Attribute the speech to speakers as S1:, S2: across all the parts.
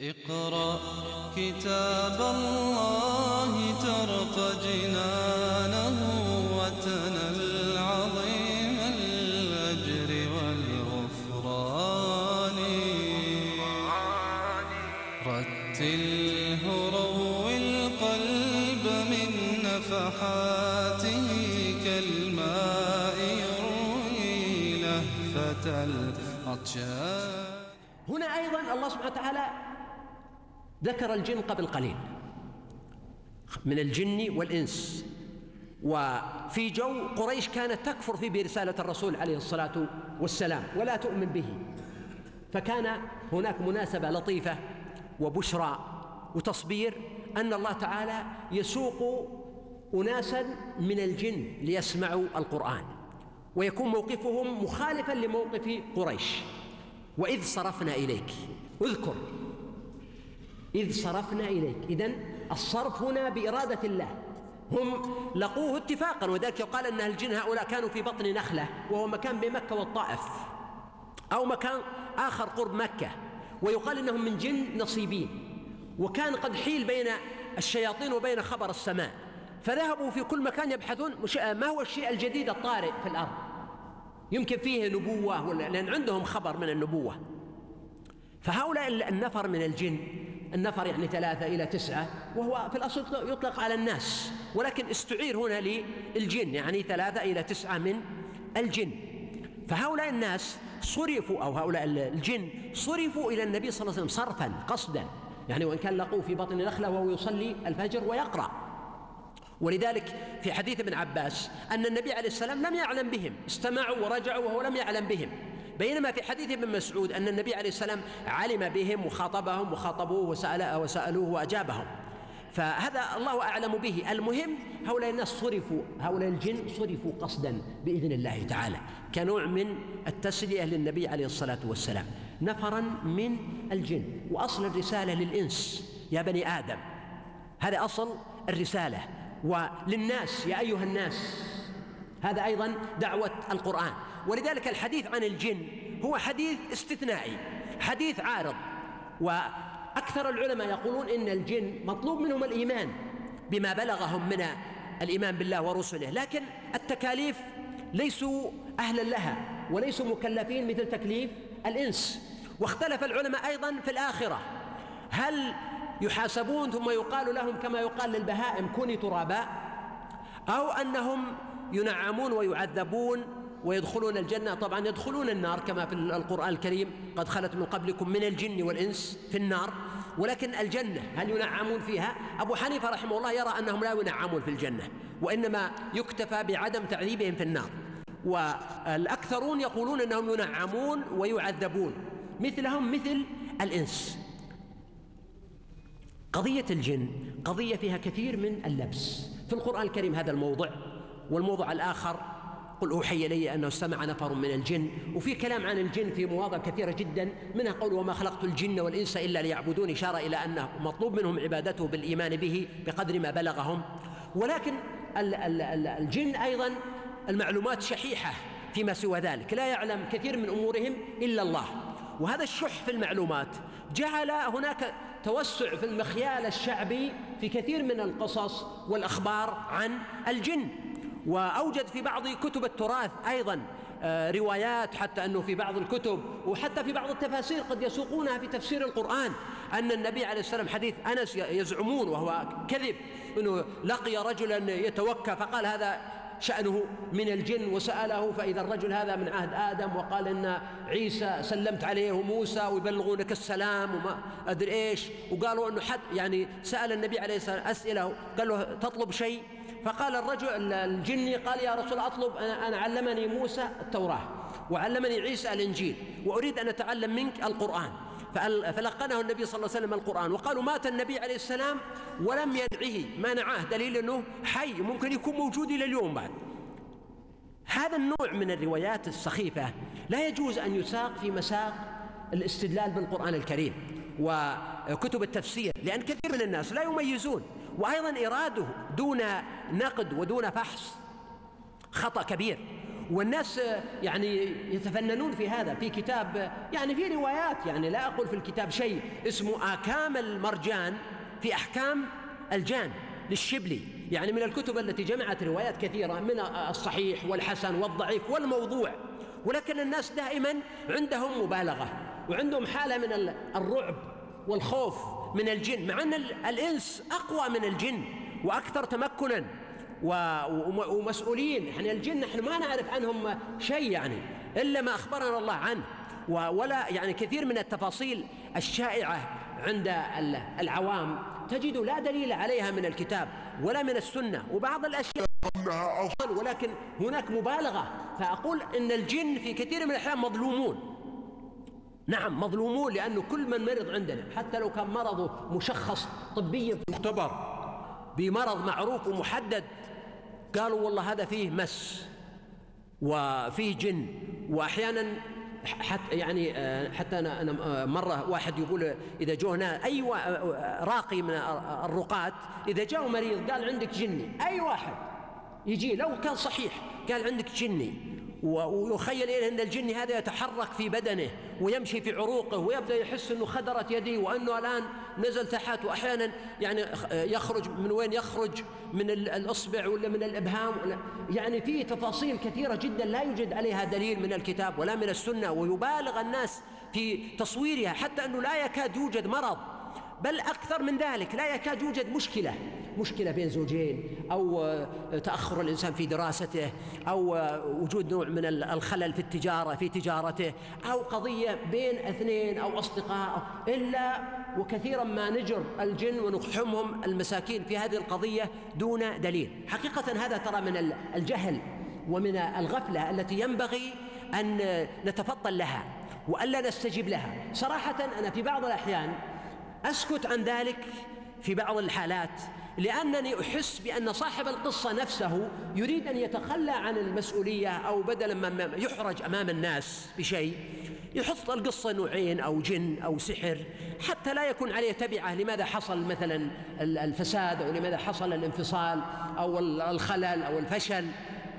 S1: اقرأ كتاب الله ترق جنانه وتنل عظيم الأجر والغفران. رتله روي القلب من نفحاته كالماء يروي لهفة العطشان
S2: هنا أيضا الله سبحانه وتعالى ذكر الجن قبل قليل من الجن والإنس. وفي جو قريش كانت تكفر في برسالة الرسول عليه الصلاة والسلام ولا تؤمن به. فكان هناك مناسبة لطيفة وبشرى وتصبير أن الله تعالى يسوق أناسا من الجن ليسمعوا القرآن ويكون موقفهم مخالفا لموقف قريش. وإذ صرفنا إليك اذكر إذ صرفنا إليك. إذن الصرف هنا بإرادة الله. هم لقوه اتفاقا وذلك يقال أن الجن هؤلاء كانوا في بطن نخلة وهو مكان بين مكة والطائف أو مكان آخر قرب مكة. ويقال أنهم من جن نصيبين. وكان قد حيل بين الشياطين وبين خبر السماء. فذهبوا في كل مكان يبحثون ما هو الشيء الجديد الطارئ في الأرض؟ يمكن فيه نبوة لأن عندهم خبر من النبوة. فهؤلاء النفر من الجن النفر يعني ثلاثة إلى تسعة وهو في الأصل يطلق على الناس ولكن استعير هنا للجن يعني ثلاثة إلى تسعة من الجن. فهؤلاء الناس صرفوا أو هؤلاء الجن صرفوا إلى النبي صلى الله عليه وسلم صرفا قصدا. يعني وإن كان لقوه في بطن نخلة وهو يصلي الفجر ويقرأ. ولذلك في حديث ابن عباس أن النبي عليه السلام لم يعلم بهم استمعوا ورجعوا وهو لم يعلم بهم. بينما في حديث ابن مسعود أن النبي عليه السلام علم بهم وخاطبهم وخاطبوه وسأل وسألوه وأجابهم. فهذا الله أعلم به. المهم هؤلاء الناس صرفوا هؤلاء الجن صرفوا قصدا بإذن الله تعالى كنوع من التسلية للنبي عليه الصلاة والسلام نفرا من الجن وأصل الرسالة للإنس. يا بني آدم هذا أصل الرسالة. وللناس يا أيها الناس هذا أيضا دعوة القرآن. ولذلك الحديث عن الجن هو حديث استثنائي حديث عارض. وأكثر العلماء يقولون إن الجن مطلوب منهم الإيمان بما بلغهم من الإيمان بالله ورسله. لكن التكاليف ليسوا أهلا لها وليسوا مكلفين مثل تكليف الإنس. واختلف العلماء أيضا في الآخرة. هل يحاسبون ثم يقال لهم كما يقال للبهائم كوني ترابا أو أنهم ينعمون ويعذبون ويدخلون الجنة. طبعا يدخلون النار كما في القرآن الكريم قد خلت من قبلكم من الجن والإنس في النار. ولكن الجنة هل ينعمون فيها؟ أبو حنيفة رحمه الله يرى أنهم لا ينعمون في الجنة وإنما يكتفى بعدم تعذيبهم في النار. والأكثرون يقولون أنهم ينعمون ويعذبون مثلهم مثل الإنس. قضية الجن قضية فيها كثير من اللبس. في القرآن الكريم هذا الموضع. والموضع الآخر قل أوحي إلي أنه استمع نفر من الجن وفي كلام عن الجن في مواضع كثيرة جدا منها قول وما خلقت الجن والإنس إلا ليعبدون إشارة إلى أنه مطلوب منهم عبادته بالإيمان به بقدر ما بلغهم. ولكن الجن أيضا المعلومات شحيحة فيما سوى ذلك لا يعلم كثير من أمورهم إلا الله. وهذا الشح في المعلومات جعل هناك توسع في المخيال الشعبي في كثير من القصص والأخبار عن الجن. وأوجد في بعض كتب التراث أيضا آه، روايات حتى أنه في بعض الكتب وحتى في بعض التفاسير قد يسوقونها في تفسير القرآن. أن النبي عليه السلام حديث أنس يزعمون وهو كذب أنه لقي رجلا يتوكى فقال هذا شأنه من الجن وسأله فإذا الرجل هذا من عهد آدم؟ وقال إن عيسى سلمت عليه موسى ويبلغونك السلام وما أدري إيش. وقالوا أنه حد يعني سأل النبي عليه السلام أسئلة قال له تطلب شيء؟ فقال الرجل الجني قال يا رسول أطلب أنا علمني موسى التوراة وعلمني عيسى الإنجيل وأريد أن أتعلم منك القرآن. فلقنه النبي صلى الله عليه وسلم القرآن وقالوا مات النبي عليه السلام ولم ينعه منعه دليل أنه حي ممكن يكون موجود إلى اليوم بعد. هذا النوع من الروايات السخيفة لا يجوز أن يساق في مساق الاستدلال بالقرآن الكريم. وكتب التفسير لأن كثير من الناس لا يميزون. وأيضا إرادة دون نقد ودون فحص خطأ كبير. والناس يعني يتفننون في هذا في كتاب يعني في روايات يعني لا أقول في الكتاب شيء اسمه آكام المرجان في أحكام الجان للشبلي. يعني من الكتب التي جمعت روايات كثيرة من الصحيح والحسن والضعيف والموضوع. ولكن الناس دائما عندهم مبالغة. وعندهم حالة من الرعب والخوف من الجن مع أن الإنس أقوى من الجن وأكثر تمكنا ومسؤولين. يعني الجن نحن ما نعرف عنهم شيء يعني إلا ما أخبرنا الله عنه. ولا يعني كثير من التفاصيل الشائعة عند العوام تجد لا دليل عليها من الكتاب ولا من السنة. وبعض الأشياء ولكن هناك مبالغة. فأقول إن الجن في كثير من الأحيان مظلومون. نعم مظلومون لأنه كل من مرض عندنا حتى لو كان مرضه مشخص طبيا. مختبر. بمرض معروف ومحدد. قالوا والله هذا فيه مس وفيه جن. وأحيانا حتى يعني آه، حتى أنا أنا آه، مرة واحد يقول إذا جو هنا أي آه، راقي من الرقاة إذا جاء مريض قال عندك جني. أي واحد يجي لو كان صحيح قال عندك جني. ويخيل إليه أن الجن هذا يتحرك في بدنه ويمشي في عروقه ويبدأ يحس أنه خدرت يديه وأنه الآن نزل تحت وأحيانا يعني يخرج من وين يخرج من الإصبع ولا من الإبهام ولا يعني في تفاصيل كثيرة جدا لا يوجد عليها دليل من الكتاب ولا من السنة ويبالغ الناس في تصويرها حتى أنه لا يكاد يوجد مرض. بل أكثر من ذلك. لا يكاد يوجد مشكلة. مشكلة بين زوجين أو آه، تأخر الإنسان في دراسته أو آه، وجود نوع من الخلل في التجارة في تجارته أو قضية بين اثنين أو أصدقاء إلا وكثيرا ما نجر الجن ونقحمهم المساكين في هذه القضية دون دليل. حقيقة هذا ترى من الجهل ومن الغفلة التي ينبغي أن نتفطن لها وألا نستجيب لها. صراحة أنا في بعض الأحيان أسكت عن ذلك في بعض الحالات لأنني أحس بأن صاحب القصة نفسه يريد أن يتخلى عن المسؤولية أو بدلا ما يحرج أمام الناس بشيء يحط القصة نوعين أو جن أو سحر حتى لا يكون عليه تبعة لماذا حصل مثلا الفساد أو لماذا حصل الانفصال أو الخلل أو الفشل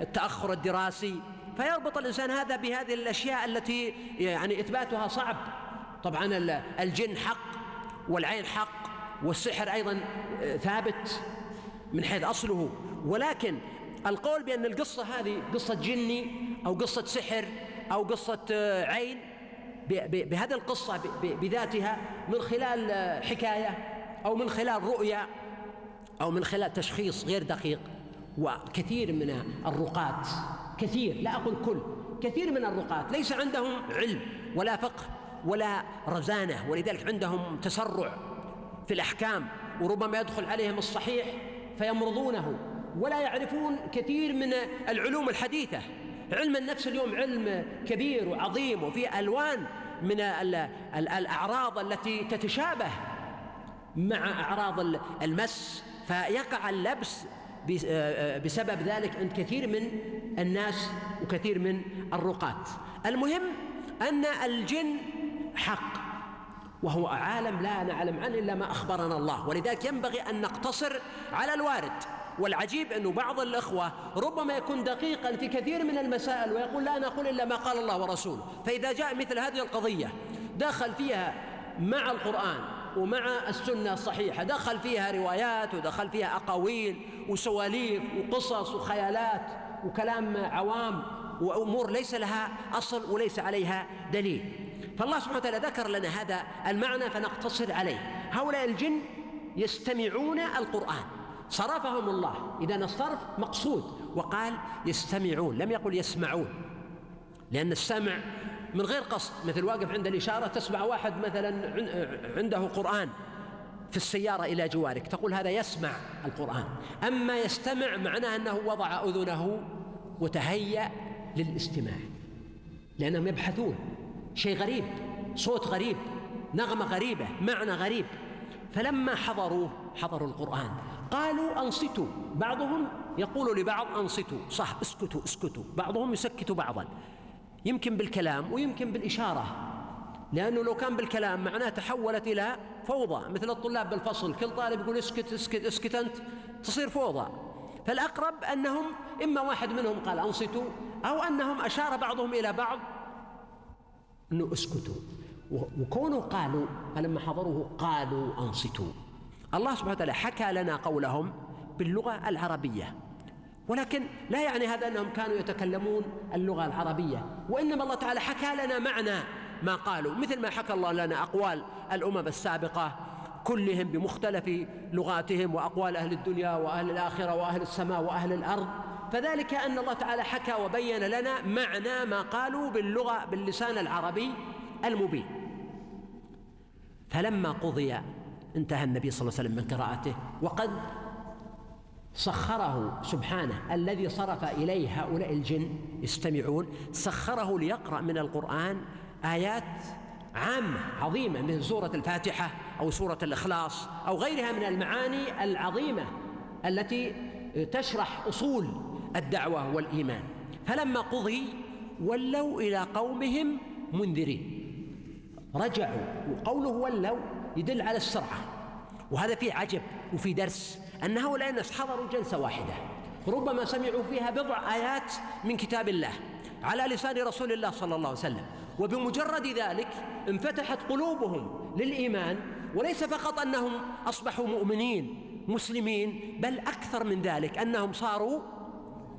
S2: التأخر الدراسي. فيربط الإنسان هذا بهذه الأشياء التي يعني إثباتها صعب. طبعا الجن حق والعين حق والسحر أيضا آه، ثابت من حيث أصله. ولكن القول بأن القصة هذه قصة جني أو قصة سحر أو قصة آه، عين بهذه القصة بذاتها من خلال آه، حكاية أو من خلال رؤية أو من خلال تشخيص غير دقيق. وكثير من الرقاة كثير لا أقول كل كثير من الرقاة ليس عندهم علم ولا فقه ولا رزانة ولذلك عندهم تسرع في الأحكام وربما يدخل عليهم الصحيح فيمرضونه. ولا يعرفون كثير من العلوم الحديثة. علم النفس اليوم علم كبير وعظيم وفيه ألوان من الأعراض التي تتشابه مع أعراض المس. فيقع اللبس بسبب ذلك عند كثير من الناس وكثير من الرقاة. المهم أن الجن حق وهو عالم لا نعلم عنه إلا ما أخبرنا الله. ولذلك ينبغي أن نقتصر على الوارد. والعجيب أنه بعض الإخوة ربما يكون دقيقا في كثير من المسائل ويقول لا نقول إلا ما قال الله ورسوله. فإذا جاء مثل هذه القضية دخل فيها مع القرآن ومع السنة الصحيحة دخل فيها روايات ودخل فيها أقاويل وسواليف وقصص وخيالات وكلام عوام وأمور ليس لها أصل وليس عليها دليل. فالله سبحانه وتعالى ذكر لنا هذا المعنى فنقتصر عليه. هؤلاء الجن يستمعون القرآن. صرفهم الله. إذا الصرف مقصود. وقال يستمعون. لم يقل يسمعون. لأن السمع من غير قصد. مثل واقف عند الإشارة تسمع واحد مثلا عنده قرآن في السيارة إلى جوارك. تقول هذا يسمع القرآن. أما يستمع معناه أنه وضع أذنه وتهيأ للاستماع. لأنهم يبحثون. شيء غريب صوت غريب نغمة غريبة معنى غريب. فلما حضروا حضروا القرآن. قالوا أنصتوا. بعضهم يقول لبعض أنصتوا. صح اسكتوا اسكتوا. بعضهم يسكت بعضا. يمكن بالكلام ويمكن بالإشارة. لأنه لو كان بالكلام معناه تحولت إلى فوضى. مثل الطلاب بالفصل كل طالب يقول اسكت اسكت اسكت أنت تصير فوضى. فالأقرب أنهم إما واحد منهم قال أنصتوا أو أنهم أشار بعضهم إلى بعض أنه اسكتوا. وكونوا قالوا فلما حضروه قالوا أنصتوا. الله سبحانه وتعالى حكى لنا قولهم باللغة العربية. ولكن لا يعني هذا أنهم كانوا يتكلمون اللغة العربية. وإنما الله تعالى حكى لنا معنى ما قالوا. مثل ما حكى الله لنا أقوال الأمم السابقة كلهم بمختلف لغاتهم وأقوال أهل الدنيا وأهل الآخرة وأهل السماء وأهل الأرض. فذلك أن الله تعالى حكى وبين لنا معنى ما قالوا باللغة باللسان العربي المبين. فلما قضي انتهى النبي صلى الله عليه وسلم من قراءته وقد سخره سبحانه الذي صرف إليه هؤلاء الجن يستمعون سخره ليقرأ من القرآن آيات عامة عظيمة مثل سورة الفاتحة أو سورة الإخلاص أو غيرها من المعاني العظيمة التي تشرح أصول الدعوة والإيمان. فلما قضي ولوا إلى قومهم منذرين. رجعوا وقوله ولوا يدل على السرعة. وهذا فيه عجب وفي درس أن هؤلاء الناس حضروا جلسة واحدة. ربما سمعوا فيها بضع آيات من كتاب الله على لسان رسول الله صلى الله عليه وسلم. وبمجرد ذلك انفتحت قلوبهم للإيمان وليس فقط أنهم أصبحوا مؤمنين مسلمين بل أكثر من ذلك أنهم صاروا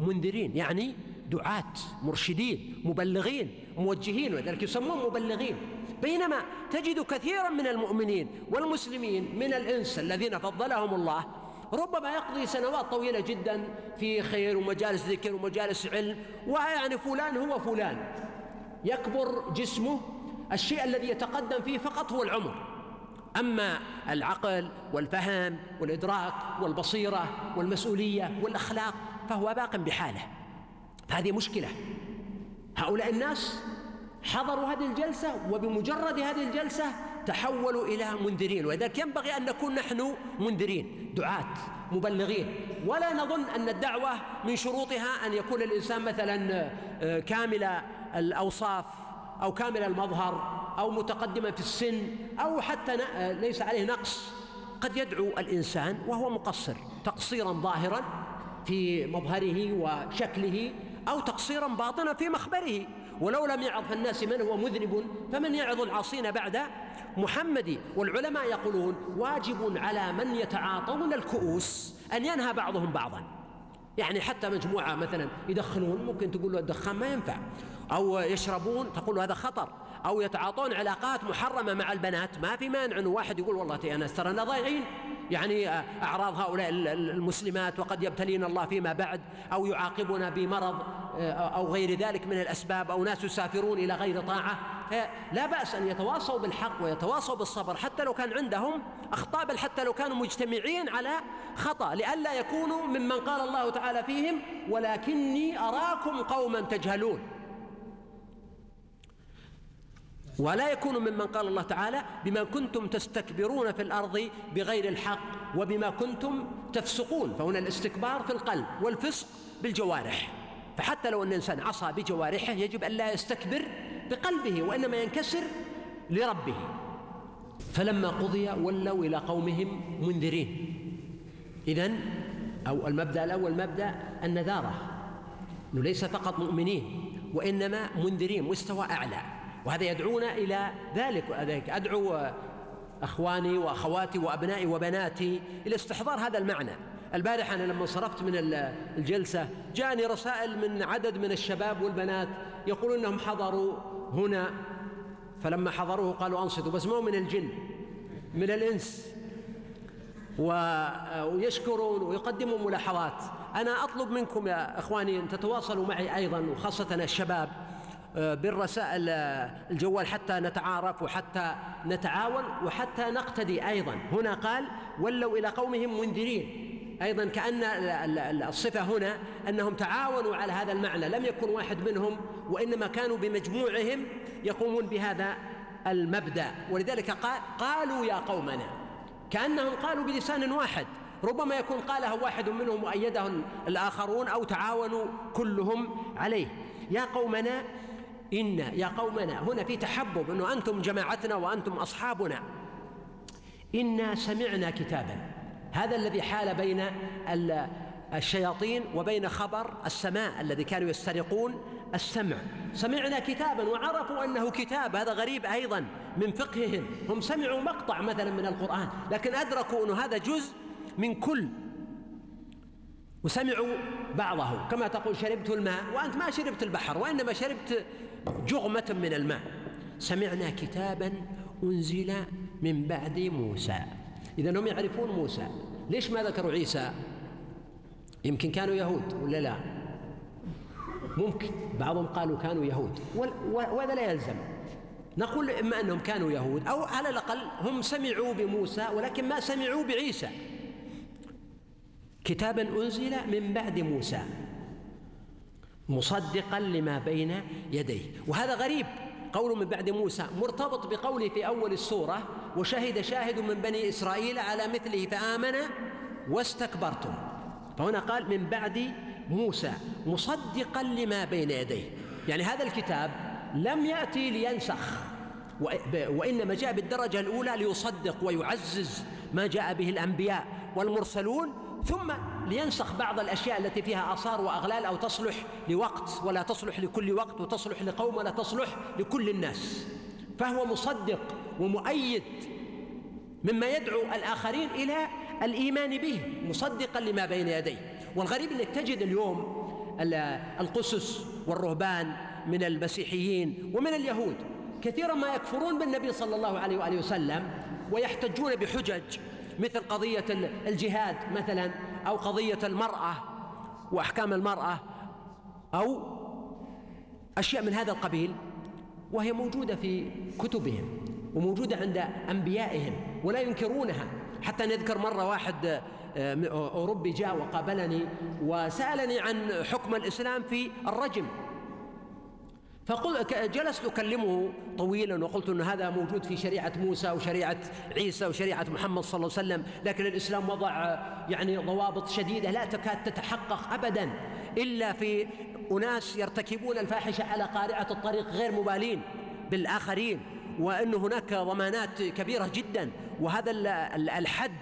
S2: منذرين يعني دعاة مرشدين مبلغين موجهين ولذلك يسمون مبلغين. بينما تجد كثيرا من المؤمنين والمسلمين من الإنس الذين فضلهم الله ربما يقضي سنوات طويلة جدا في خير ومجالس ذكر ومجالس علم ويعني فلان هو فلان. يكبر جسمه الشيء الذي يتقدم فيه فقط هو العمر. أما العقل والفهم والإدراك والبصيرة والمسؤولية والأخلاق فهو باق بحاله. هذه مشكلة. هؤلاء الناس حضروا هذه الجلسة وبمجرد هذه الجلسة تحولوا إلى منذرين ولذلك ينبغي أن نكون نحن منذرين دعاة مبلغين. ولا نظن أن الدعوة من شروطها أن يكون الإنسان مثلا آه، كامل الأوصاف أو كامل المظهر أو متقدما في السن أو حتى آه، ليس عليه نقص. قد يدعو الإنسان وهو مقصر تقصيرا ظاهرا في مظهره وشكله أو تقصيرا باطنا في مخبره. ولو لم يعظ الناس من هو مذنب فمن يعظ العاصين بعد محمد؟ والعلماء يقولون واجب على من يتعاطون الكؤوس أن ينهى بعضهم بعضا. يعني حتى مجموعة مثلا يدخنون ممكن تقول له الدخان ما ينفع. أو يشربون تقول له هذا خطر. أو يتعاطون علاقات محرمة مع البنات. ما في مانع أنه واحد يقول والله ناس ترانا ضايعين. يعني أعراض هؤلاء المسلمات وقد يبتلينا الله فيما بعد أو يعاقبنا بمرض آه، أو غير ذلك من الأسباب أو ناس يسافرون إلى غير طاعة. لا بأس أن يتواصوا بالحق ويتواصوا بالصبر حتى لو كان عندهم أخطاء بل حتى لو كانوا مجتمعين على خطأ. لئلا يكونوا ممن قال الله تعالى فيهم ولكني أراكم قوما تجهلون. ولا يكون ممن قال الله تعالى بما كنتم تستكبرون في الأرض بغير الحق وبما كنتم تفسقون فهنا الاستكبار في القلب والفسق بالجوارح. فحتى لو أن الإنسان عصى بجوارحه يجب أن لا يستكبر بقلبه وإنما ينكسر لربه. فلما قضي ولوا إلى قومهم منذرين. اذا أو المبدأ الأول مبدأ النذارة. إنه ليس فقط مؤمنين وإنما منذرين مستوى أعلى. وهذا يدعونا إلى ذلك وذلك. أدعو أخواني وأخواتي وأبنائي وبناتي إلى استحضار هذا المعنى. البارحة أنا لما صرفت من الجلسة جاءني رسائل من عدد من الشباب والبنات يقولون أنهم حضروا هنا. فلما حضروه قالوا أنصتوا بس مو من الجن من الإنس. ويشكرون ويقدمون ملاحظات. أنا أطلب منكم يا إخواني أن تتواصلوا معي أيضا وخاصة الشباب. بالرسائل آه، الجوال حتى نتعارف وحتى نتعاون وحتى نقتدي أيضا. هنا قال ولوا إلى قومهم منذرين. أيضا كأن الصفة هنا أنهم تعاونوا على هذا المعنى. لم يكن واحد منهم وإنما كانوا بمجموعهم يقومون بهذا المبدأ. ولذلك قال قالوا يا قومنا كأنهم قالوا بلسان واحد. ربما يكون قالها واحد منهم وأيده الآخرون أو تعاونوا كلهم عليه. يا قومنا إن يا قومنا هنا في تحبب أنه أنتم جماعتنا وأنتم أصحابنا. إنا سمعنا كتابا. هذا الذي حال بين الشياطين وبين خبر السماء الذي كانوا يسترقون السمع. سمعنا كتابا وعرفوا أنه كتاب هذا غريب أيضا من فقههم. هم سمعوا مقطع مثلا من القرآن لكن أدركوا أنه هذا جزء من كل. وسمعوا بعضه. كما تقول شربت الماء وأنت ما شربت البحر وإنما شربت جغمة من الماء. سمعنا كتابا أنزل من بعد موسى. إذا هم يعرفون موسى. ليش ما ذكروا عيسى؟ يمكن كانوا يهود ولا لا؟ ممكن. بعضهم قالوا كانوا يهود. وهذا لا يلزم. نقول إما أنهم كانوا يهود أو على الأقل هم سمعوا بموسى ولكن ما سمعوا بعيسى. كتابا أنزل من بعد موسى. مصدقا لما بين يديه. وهذا غريب. قوله من بعد موسى مرتبط بقوله في أول السورة وشهد شاهد من بني إسرائيل على مثله فآمن واستكبرتم. فهنا قال من بعد موسى مصدقا لما بين يديه. يعني هذا الكتاب لم يأتي لينسخ وإنما جاء بالدرجة الأولى ليصدق ويعزز ما جاء به الأنبياء والمرسلون ثم لينسخ بعض الأشياء التي فيها آثار وأغلال أو تصلح لوقت ولا تصلح لكل وقت وتصلح لقوم ولا تصلح لكل الناس. فهو مصدق ومؤيد مما يدعو الآخرين إلى الإيمان به مصدقا لما بين يديه. والغريب أنك تجد اليوم القسس والرهبان من المسيحيين ومن اليهود كثيرا ما يكفرون بالنبي صلى الله عليه وآله وسلم ويحتجون بحجج مثل قضية الجهاد مثلا أو قضية المرأة وأحكام المرأة أو أشياء من هذا القبيل وهي موجودة في كتبهم وموجودة عند أنبيائهم ولا ينكرونها. حتى نذكر مرة واحد آه، أوروبي جاء وقابلني وسألني عن حكم الإسلام في الرجم. فقل جلست أكلمه طويلا وقلت أن هذا موجود في شريعة موسى وشريعة عيسى وشريعة محمد صلى الله عليه وسلم لكن الإسلام وضع يعني ضوابط شديدة لا تكاد تتحقق أبدا إلا في أناس يرتكبون الفاحشة على قارعة الطريق غير مبالين بالآخرين وأن هناك ضمانات كبيرة جدا وهذا الحد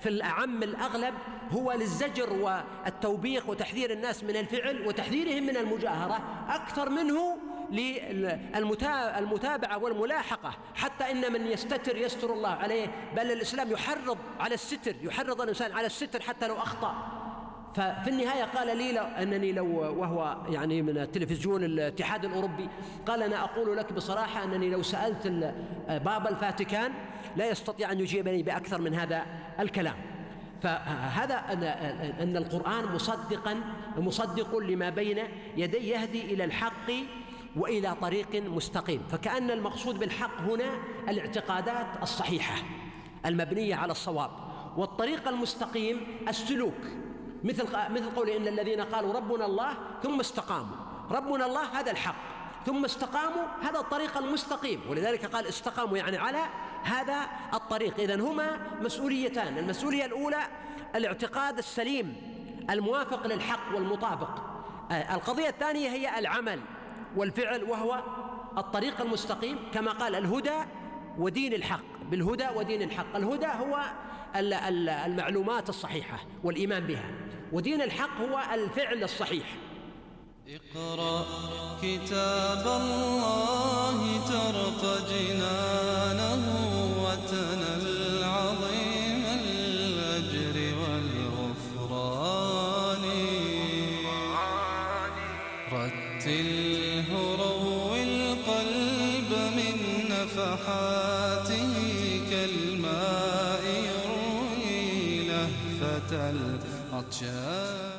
S2: في الأعم الأغلب هو للزجر والتوبيخ وتحذير الناس من الفعل وتحذيرهم من المجاهرة أكثر منه للمتابعة والملاحقة حتى إن من يستتر يستر الله عليه بل الإسلام يحرض على الستر يحرض الإنسان على الستر حتى لو أخطأ. ففي النهاية قال لي لو أنني لو وهو يعني من التلفزيون الاتحاد الأوروبي قال أنا أقول لك بصراحة أنني لو سألت باب الفاتيكان لا يستطيع أن يجيبني بأكثر من هذا الكلام. فهذا أن القرآن مصدقا مصدق لما بين يديه يهدي إلى الحق وإلى طريق مستقيم. فكأن المقصود بالحق هنا الاعتقادات الصحيحة المبنية على الصواب. والطريق المستقيم السلوك. مثل مثل قول إن الذين قالوا ربنا الله ثم استقاموا. ربنا الله هذا الحق. ثم استقاموا هذا الطريق المستقيم. ولذلك قال استقاموا يعني على هذا الطريق. اذا هما مسؤوليتان. المسؤولية الأولى الاعتقاد السليم الموافق للحق والمطابق. آه، القضية الثانية هي العمل. والفعل وهو الطريق المستقيم كما قال الهدى ودين الحق. بالهدى ودين الحق. الهدى هو المعلومات الصحيحة والإيمان بها. ودين الحق هو الفعل الصحيح.
S1: اقرأ كتاب الله ترق جنانه كالماء يروي لهفة العطشان